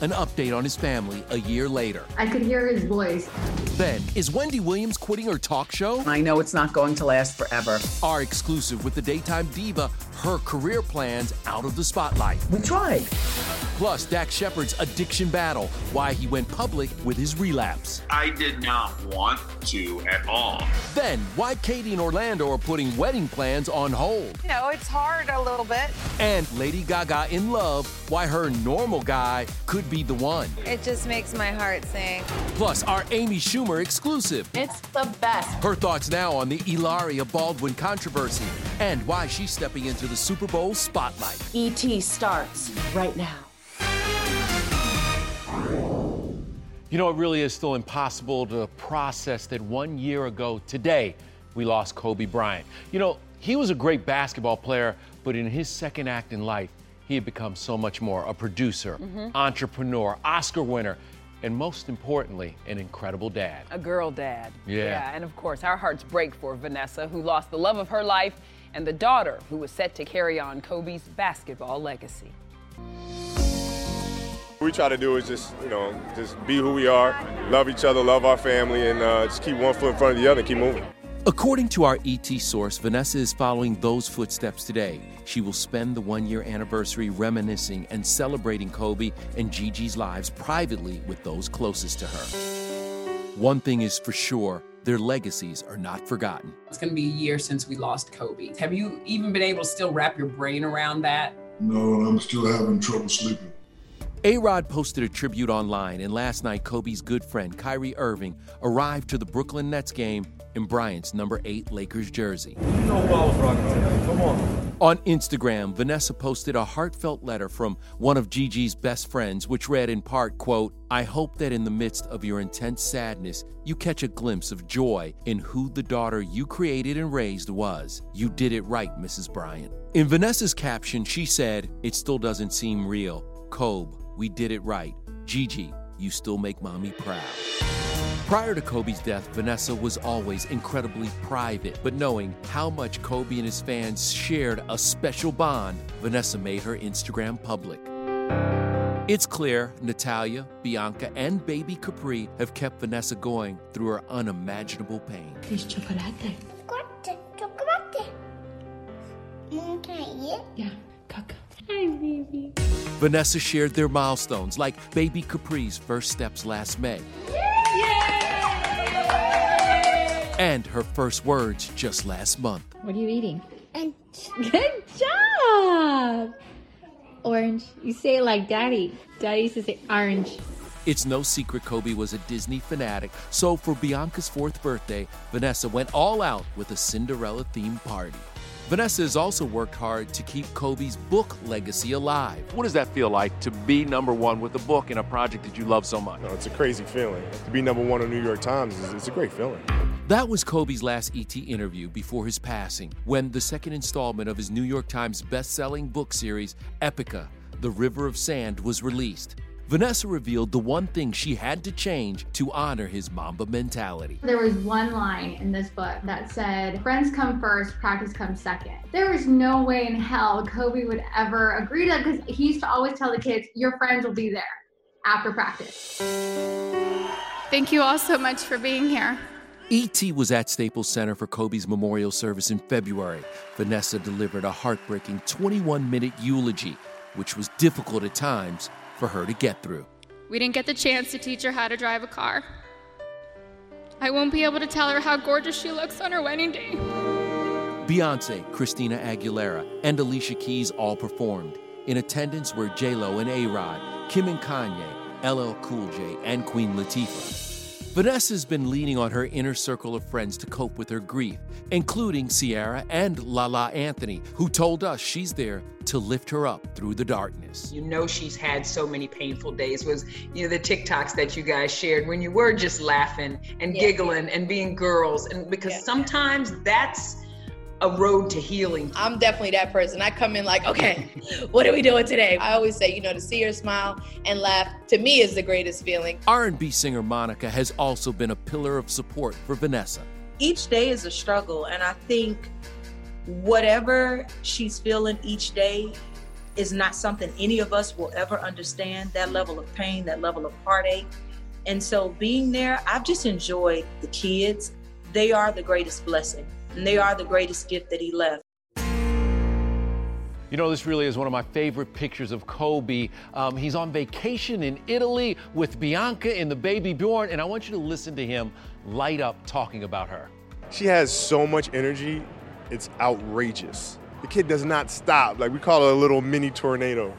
an update on his family a year later. I could hear his voice. Then, is Wendy Williams quitting her talk show? I know it's not going to last forever. Our exclusive with the daytime diva, her career plans out of the spotlight. We tried. Plus, Dax Shepard's addiction battle, why he went public with his relapse. I did not want to at all. Then, why Katy and Orlando are putting wedding plans on hold. You know, it's hard a little bit. And Lady Gaga in love, why her normal guy could be the one. It just makes my heart sing. Plus, our Amy Schumer exclusive. It's the best. Her thoughts now on the Hilaria Baldwin controversy and why she's stepping into the Super Bowl spotlight. ET starts right now. You know, it really is still impossible to process that one year ago today, we lost Kobe Bryant. You know, he was a great basketball player, but in his second act in life, he had become so much more a producer, Mhm. entrepreneur, Oscar winner, and most importantly, an incredible dad. A girl dad. Yeah. And of course, our hearts break for Vanessa, who lost the love of her life, and the daughter who was set to carry on Kobe's basketball legacy. What we try to do is just, you know, just be who we are, love each other, love our family, and uh, just keep one foot in front of the other and keep moving. According to our ET source, Vanessa is following those footsteps today. She will spend the one year anniversary reminiscing and celebrating Kobe and Gigi's lives privately with those closest to her. One thing is for sure their legacies are not forgotten. It's going to be a year since we lost Kobe. Have you even been able to still wrap your brain around that? No, and I'm still having trouble sleeping. A Rod posted a tribute online, and last night, Kobe's good friend Kyrie Irving arrived to the Brooklyn Nets game in Bryant's number 8 Lakers jersey. No balls rocking today. Come on. On Instagram, Vanessa posted a heartfelt letter from one of Gigi's best friends, which read in part, quote, I hope that in the midst of your intense sadness, you catch a glimpse of joy in who the daughter you created and raised was. You did it right, Mrs. Bryant. In Vanessa's caption, she said, It still doesn't seem real. Kobe, we did it right. Gigi, you still make mommy proud. Prior to Kobe's death, Vanessa was always incredibly private, but knowing how much Kobe and his fans shared a special bond, Vanessa made her Instagram public. It's clear Natalia, Bianca, and baby Capri have kept Vanessa going through her unimaginable pain. There's chocolate. Chocolate, chocolate. Mm, can I eat? Yeah, caca. Hi, baby. Vanessa shared their milestones, like baby Capri's first steps last May. And her first words just last month. What are you eating? And Good job! Orange. You say it like daddy. Daddy used to say orange. It's no secret Kobe was a Disney fanatic, so for Bianca's fourth birthday, Vanessa went all out with a Cinderella themed party. Vanessa has also worked hard to keep Kobe's book legacy alive. What does that feel like to be number one with a book in a project that you love so much? You know, it's a crazy feeling. To be number one on New York Times is it's a great feeling. That was Kobe's last ET interview before his passing, when the second installment of his New York Times best-selling book series, Epoca: The River of Sand, was released. Vanessa revealed the one thing she had to change to honor his Mamba mentality. There was one line in this book that said, Friends come first, practice comes second. There was no way in hell Kobe would ever agree to that because he used to always tell the kids, Your friends will be there after practice. Thank you all so much for being here. E.T. was at Staples Center for Kobe's memorial service in February. Vanessa delivered a heartbreaking 21 minute eulogy, which was difficult at times for her to get through. We didn't get the chance to teach her how to drive a car. I won't be able to tell her how gorgeous she looks on her wedding day. Beyonce, Christina Aguilera, and Alicia Keys all performed. In attendance were J-Lo and A-Rod, Kim and Kanye, LL Cool J, and Queen Latifah. Vanessa's been leaning on her inner circle of friends to cope with her grief, including Ciara and La La Anthony, who told us she's there to lift her up through the darkness. You know she's had so many painful days. Was you know the TikToks that you guys shared when you were just laughing and yeah. giggling and being girls, and because yeah. sometimes that's a road to healing. I'm definitely that person. I come in like, okay, what are we doing today? I always say, you know, to see her smile and laugh to me is the greatest feeling. R&B singer Monica has also been a pillar of support for Vanessa. Each day is a struggle, and I think whatever she's feeling each day is not something any of us will ever understand. That level of pain, that level of heartache. And so being there, I've just enjoyed the kids. They are the greatest blessing and they are the greatest gift that he left. You know, this really is one of my favorite pictures of Kobe. Um, he's on vacation in Italy with Bianca and the baby Bjorn, and I want you to listen to him light up talking about her. She has so much energy, it's outrageous. The kid does not stop. Like, we call her a little mini tornado.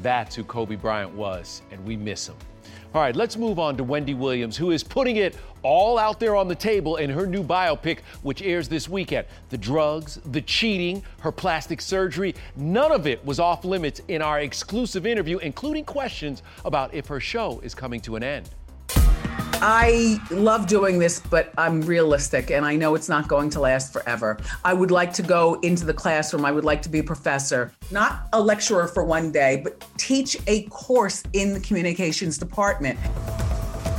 That's who Kobe Bryant was, and we miss him. All right, let's move on to Wendy Williams, who is putting it all out there on the table in her new biopic, which airs this weekend. The drugs, the cheating, her plastic surgery, none of it was off limits in our exclusive interview, including questions about if her show is coming to an end. I love doing this, but I'm realistic and I know it's not going to last forever. I would like to go into the classroom. I would like to be a professor, not a lecturer for one day, but teach a course in the communications department.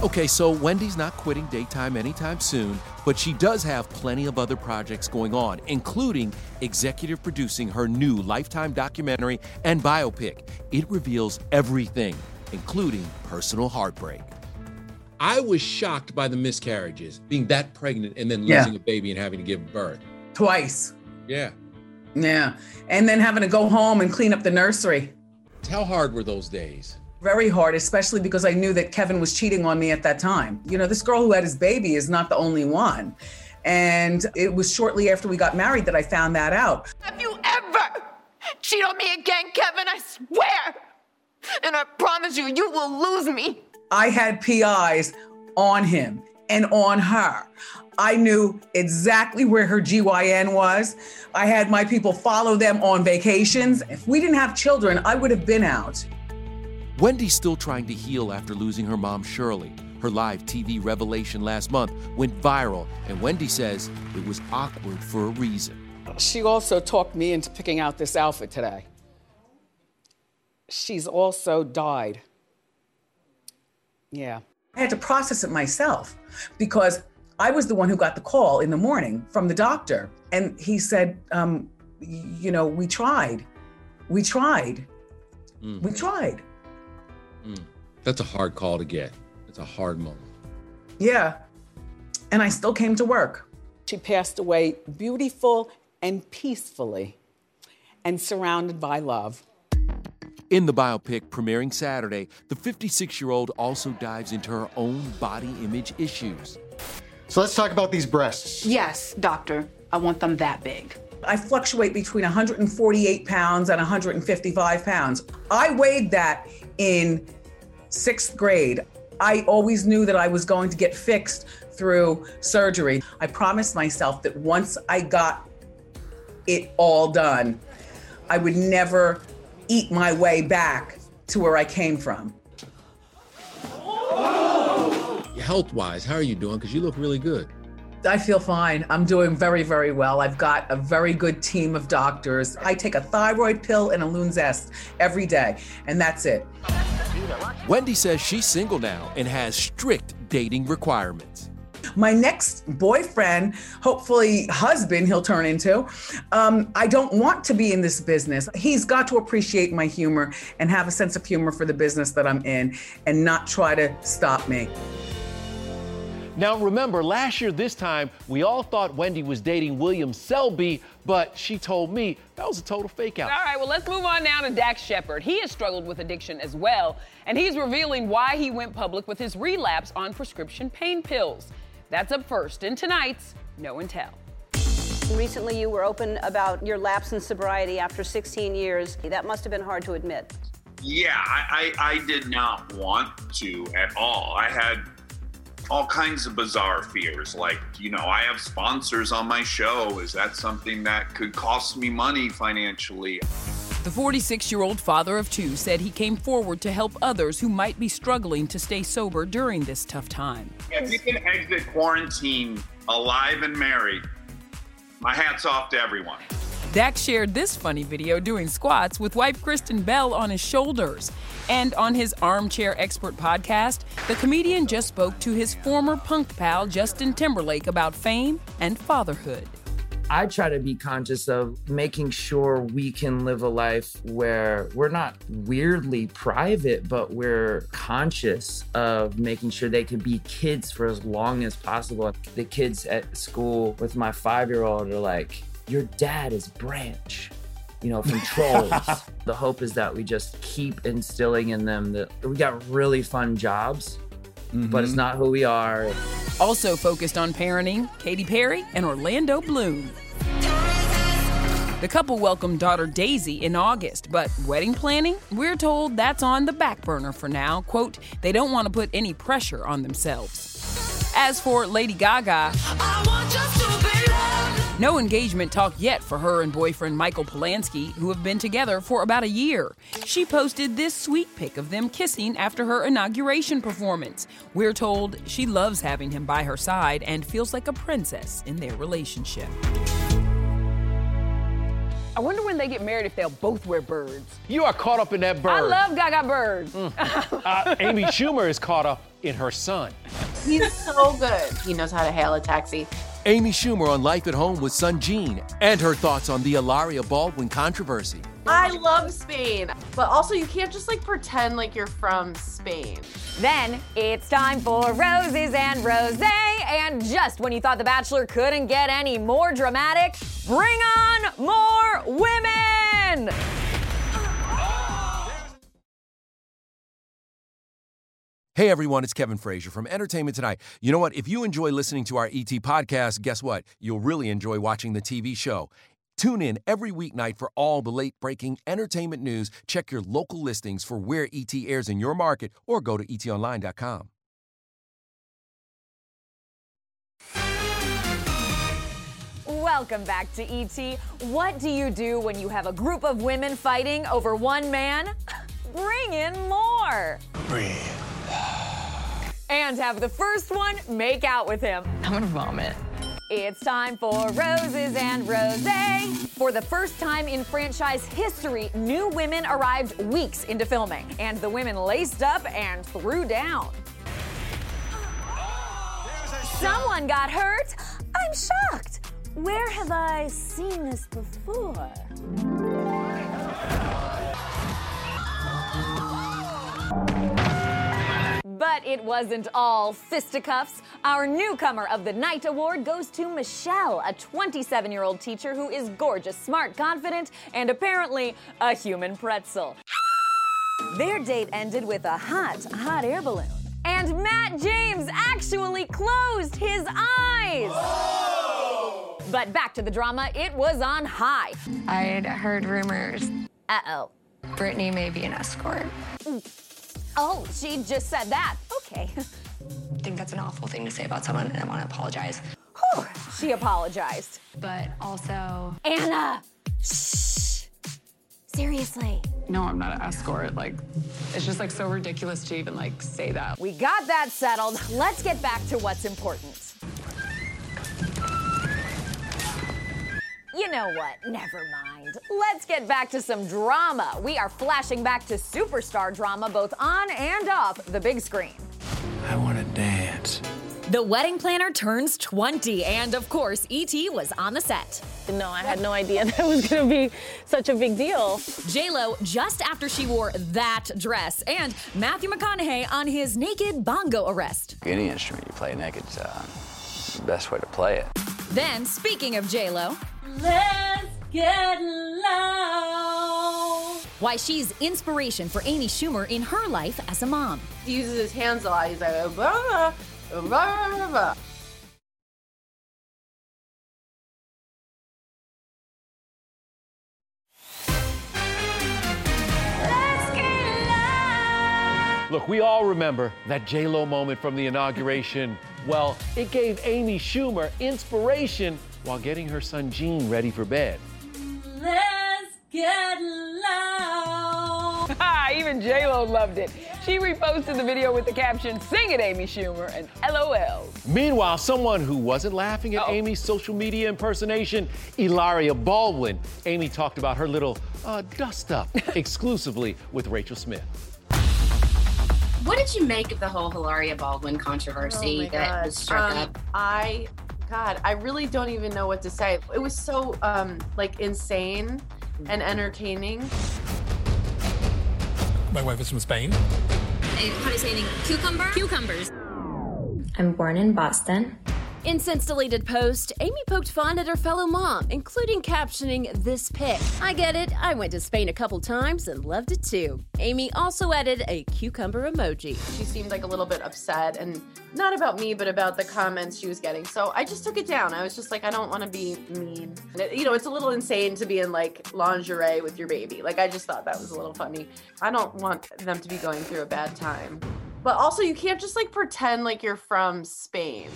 Okay, so Wendy's not quitting daytime anytime soon, but she does have plenty of other projects going on, including executive producing her new Lifetime documentary and biopic. It reveals everything, including personal heartbreak. I was shocked by the miscarriages, being that pregnant and then losing yeah. a baby and having to give birth. Twice. Yeah. Yeah. And then having to go home and clean up the nursery. How hard were those days? Very hard, especially because I knew that Kevin was cheating on me at that time. You know, this girl who had his baby is not the only one. And it was shortly after we got married that I found that out. Have you ever cheated on me again, Kevin? I swear. And I promise you, you will lose me. I had PIs on him and on her. I knew exactly where her GYN was. I had my people follow them on vacations. If we didn't have children, I would have been out. Wendy's still trying to heal after losing her mom, Shirley. Her live TV revelation last month went viral, and Wendy says it was awkward for a reason. She also talked me into picking out this outfit today. She's also died. Yeah. I had to process it myself because I was the one who got the call in the morning from the doctor. And he said, um, you know, we tried. We tried. Mm. We tried. Mm. That's a hard call to get. It's a hard moment. Yeah. And I still came to work. She passed away beautiful and peacefully and surrounded by love. In the biopic premiering Saturday, the 56 year old also dives into her own body image issues. So let's talk about these breasts. Yes, doctor. I want them that big. I fluctuate between 148 pounds and 155 pounds. I weighed that in sixth grade. I always knew that I was going to get fixed through surgery. I promised myself that once I got it all done, I would never eat my way back to where I came from. Health wise, how are you doing? Because you look really good. I feel fine. I'm doing very, very well. I've got a very good team of doctors. I take a thyroid pill and a Lunesta every day, and that's it. Wendy says she's single now and has strict dating requirements my next boyfriend, hopefully husband, he'll turn into. Um, I don't want to be in this business. He's got to appreciate my humor and have a sense of humor for the business that I'm in and not try to stop me. Now, remember, last year, this time, we all thought Wendy was dating William Selby, but she told me that was a total fake out. All right, well, let's move on now to Dax Shepard. He has struggled with addiction as well, and he's revealing why he went public with his relapse on prescription pain pills. That's up first in tonight's Know and Tell. Recently, you were open about your lapse in sobriety after 16 years. That must have been hard to admit. Yeah, I, I, I did not want to at all. I had all kinds of bizarre fears, like, you know, I have sponsors on my show. Is that something that could cost me money financially? The 46 year old father of two said he came forward to help others who might be struggling to stay sober during this tough time. If you can exit quarantine alive and married, my hat's off to everyone. Dax shared this funny video doing squats with wife Kristen Bell on his shoulders. And on his Armchair Expert podcast, the comedian just spoke to his former punk pal Justin Timberlake about fame and fatherhood. I try to be conscious of making sure we can live a life where we're not weirdly private, but we're conscious of making sure they can be kids for as long as possible. The kids at school with my five year old are like, Your dad is Branch. You know, from Trolls. the hope is that we just keep instilling in them that we got really fun jobs, but it's mm-hmm. not who we are. Also focused on parenting, Katy Perry and Orlando Bloom. The couple welcomed daughter Daisy in August, but wedding planning, we're told that's on the back burner for now. Quote, they don't want to put any pressure on themselves. As for Lady Gaga, no engagement talk yet for her and boyfriend Michael Polansky, who have been together for about a year. She posted this sweet pic of them kissing after her inauguration performance. We're told she loves having him by her side and feels like a princess in their relationship. I wonder when they get married if they'll both wear birds. You are caught up in that bird. I love Gaga birds. uh, Amy Schumer is caught up in her son. He's so good. He knows how to hail a taxi. Amy Schumer on Life at Home with son Gene and her thoughts on the Hilaria Baldwin controversy. I love Spain, but also you can't just like pretend like you're from Spain. Then it's time for roses and rose. And just when you thought The Bachelor couldn't get any more dramatic, bring on more women! Hey everyone, it's Kevin Frazier from Entertainment Tonight. You know what? If you enjoy listening to our ET podcast, guess what? You'll really enjoy watching the TV show. Tune in every weeknight for all the late breaking entertainment news. Check your local listings for where ET airs in your market or go to etonline.com. Welcome back to ET. What do you do when you have a group of women fighting over one man? Bring in more. Breathe. And have the first one make out with him. I'm gonna vomit. It's time for Roses and Rose. For the first time in franchise history, new women arrived weeks into filming, and the women laced up and threw down. Someone got hurt? I'm shocked. Where have I seen this before? But it wasn't all fisticuffs. Our newcomer of the night award goes to Michelle, a 27 year old teacher who is gorgeous, smart, confident, and apparently a human pretzel. Their date ended with a hot, hot air balloon. And Matt James actually closed his eyes. But back to the drama, it was on high. I'd heard rumors. Uh oh. Brittany may be an escort. Oh, she just said that. Okay. I think that's an awful thing to say about someone, and I want to apologize. Whew, she apologized. But also, Anna! Shh! Seriously. No, I'm not an escort. Like, it's just like so ridiculous to even like say that. We got that settled. Let's get back to what's important. You know what? Never mind. Let's get back to some drama. We are flashing back to superstar drama both on and off the big screen. I want to dance. The wedding planner turns 20, and of course, E.T. was on the set. No, I had no idea that was gonna be such a big deal. J-Lo just after she wore that dress, and Matthew McConaughey on his naked bongo arrest. Any instrument you play naked is uh, the best way to play it. Then, speaking of J-Lo, Let's get loud. Why she's inspiration for Amy Schumer in her life as a mom. He uses his hands a lot. He's like, blah, blah, blah, blah. Look, we all remember that J Lo moment from the inauguration. Well, it gave Amy Schumer inspiration while getting her son Gene ready for bed. Let's get loud. Even J-Lo loved it. She reposted the video with the caption, Sing it, Amy Schumer, and LOL. Meanwhile, someone who wasn't laughing at Amy's social media impersonation, Hilaria Baldwin. Amy talked about her little uh, dust up exclusively with Rachel Smith. What did you make of the whole Hilaria Baldwin controversy Oh that God. was struck Um, up? I, God, I really don't even know what to say. It was so um like insane and entertaining. My wife is from Spain. How do you say anything? Cucumber? Cucumbers. I'm born in Boston. In since deleted post, Amy poked fun at her fellow mom, including captioning this pic. I get it, I went to Spain a couple times and loved it too. Amy also added a cucumber emoji. She seemed like a little bit upset and not about me, but about the comments she was getting. So I just took it down. I was just like, I don't want to be mean. It- you know, it's a little insane to be in like lingerie with your baby. Like, I just thought that was a little funny. I don't want them to be going through a bad time. But also, you can't just like pretend like you're from Spain.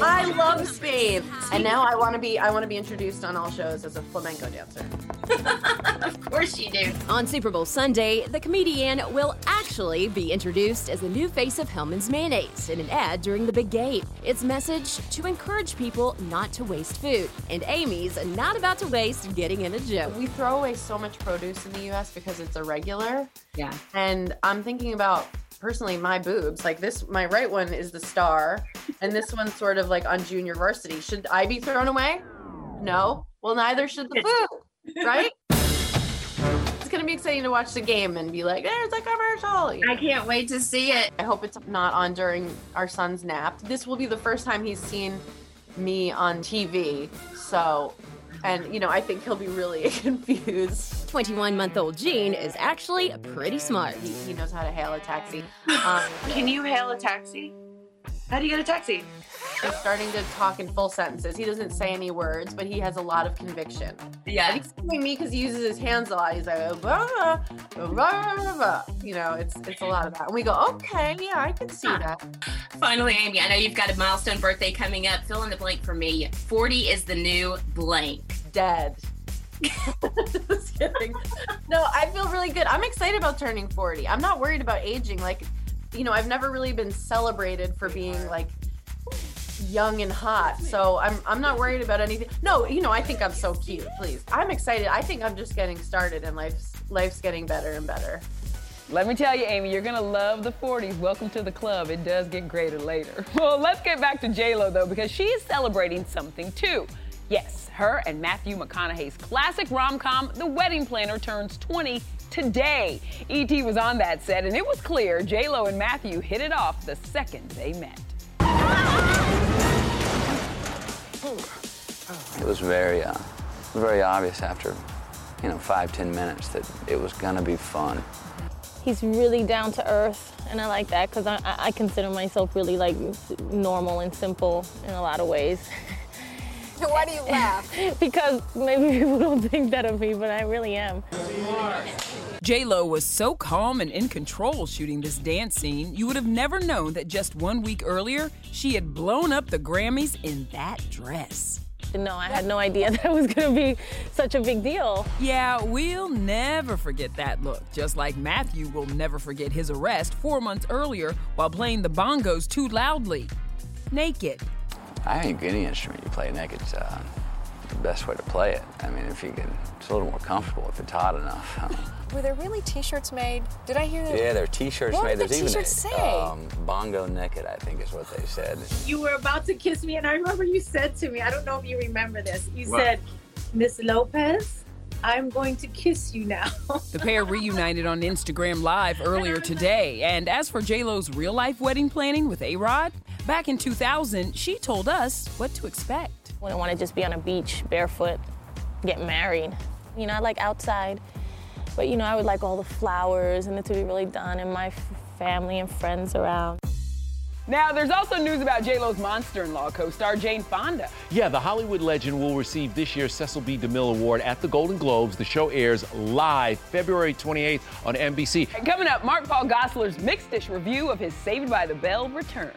I love Spain, and now I want to be. I want to be introduced on all shows as a flamenco dancer. Of course you do. On Super Bowl Sunday, the comedian will actually be introduced as the new face of Hellmann's Mayonnaise in an ad during the big game. Its message to encourage people not to waste food. And Amy's not about to waste getting in a joke. We throw away so much produce in the U.S. because it's irregular. Yeah. And I'm thinking about personally my boobs. Like this, my right one is the star, and this one's sort of like on junior varsity. Should I be thrown away? No. Well, neither should the food, right? It's gonna be exciting to watch the game and be like, "There's a commercial." I can't wait to see it. I hope it's not on during our son's nap. This will be the first time he's seen me on TV. So, and you know, I think he'll be really confused. 21 month old Gene is actually pretty smart. He, he knows how to hail a taxi. Um, Can you hail a taxi? How do you get a taxi? He's starting to talk in full sentences. He doesn't say any words, but he has a lot of conviction. Yeah. And he's doing me because he uses his hands a lot. He's like, "Blah, blah, blah, blah, blah." you know, it's it's a lot of that. And we go, okay, yeah, I can see that. Finally, Amy, I know you've got a milestone birthday coming up. Fill in the blank for me. 40 is the new blank. Dead. Just kidding. No, I feel really good. I'm excited about turning 40. I'm not worried about aging. Like, you know, I've never really been celebrated for being like young and hot. So I'm I'm not worried about anything. No, you know, I think I'm so cute. Please. I'm excited. I think I'm just getting started and life's life's getting better and better. Let me tell you, Amy, you're gonna love the 40s. Welcome to the club. It does get greater later. Well, let's get back to J-Lo though, because she's celebrating something too. Yes, her and Matthew McConaughey's classic rom-com, The Wedding Planner, turns 20 today. E.T. was on that set, and it was clear J-Lo and Matthew hit it off the second they met. It was very, uh, very obvious after, you know, five, ten minutes that it was gonna be fun. He's really down to earth, and I like that because I I consider myself really like normal and simple in a lot of ways. Why do you laugh? because maybe people don't think that of me, but I really am. J-Lo was so calm and in control shooting this dance scene, you would have never known that just one week earlier, she had blown up the Grammys in that dress. No, I had no idea that was gonna be such a big deal. Yeah, we'll never forget that look, just like Matthew will never forget his arrest four months earlier while playing the bongos too loudly. Naked. I think any instrument you play naked is uh, the best way to play it. I mean, if you can, it's a little more comfortable if it's hot enough. Were there really T-shirts made? Did I hear that? yeah, there are T-shirts What made. did the There's even T-shirts a, say? Um, bongo naked, I think is what they said. You were about to kiss me, and I remember you said to me, I don't know if you remember this. You What? said, Miss Lopez, I'm going to kiss you now. The pair reunited on Instagram Live earlier today. And as for J-Lo's real life wedding planning with A-Rod, back in 2000, she told us what to expect. I don't want to just be on a beach barefoot, get married. You know, I like outside, but you know, I would like all the flowers and it to be really done and my f- family and friends around. Now, there's also news about J-Lo's monster-in-law co-star Jane Fonda. Yeah, the Hollywood legend will receive this year's Cecil B. DeMille Award at the Golden Globes. The show airs live February 28th on NBC. And coming up, Mark Paul Gosselaar's Mixed-ish review of his Saved by the Bell returns.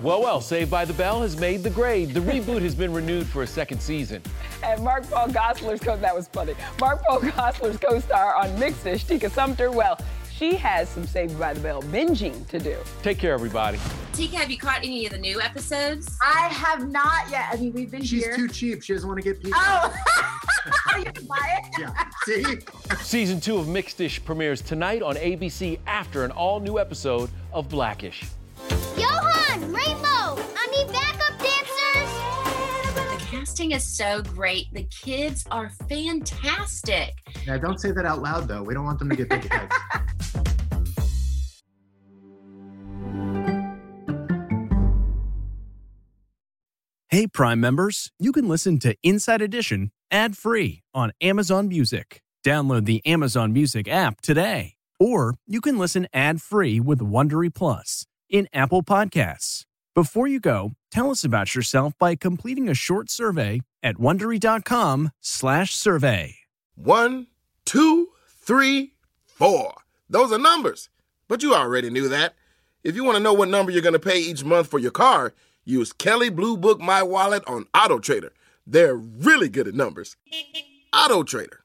Well, well, Saved by the Bell has made the grade. The reboot has been renewed for a second season. And Mark Paul Gosselaar's co that was funny. Mark Paul Gosselaar's co-star on Mixed-ish, Tika Sumpter, well, she has some Saved by the Bell binging to do. Take care, everybody. Tika, have you caught any of the new episodes? I have not yet. I mean, we've been She's here. too cheap. She doesn't want to get people. Oh, Are you can buy it. Yeah. See? Season two of Mixed-ish premieres tonight on ABC after an all-new episode of Blackish. The is so great. The kids are fantastic. Yeah, don't say that out loud, though. We don't want them to get big heads. Hey, Prime members, you can listen to Inside Edition ad free on Amazon Music. Download the Amazon Music app today. Or you can listen ad free with Wondery Plus in Apple Podcasts. Before you go, tell us about yourself by completing a short survey at wondery.com/slash survey. One, two, three, four. Those are numbers. But you already knew that. If you want to know what number you're going to pay each month for your car, use Kelley Blue Book My Wallet on Auto Trader. They're really good at numbers. Auto Trader.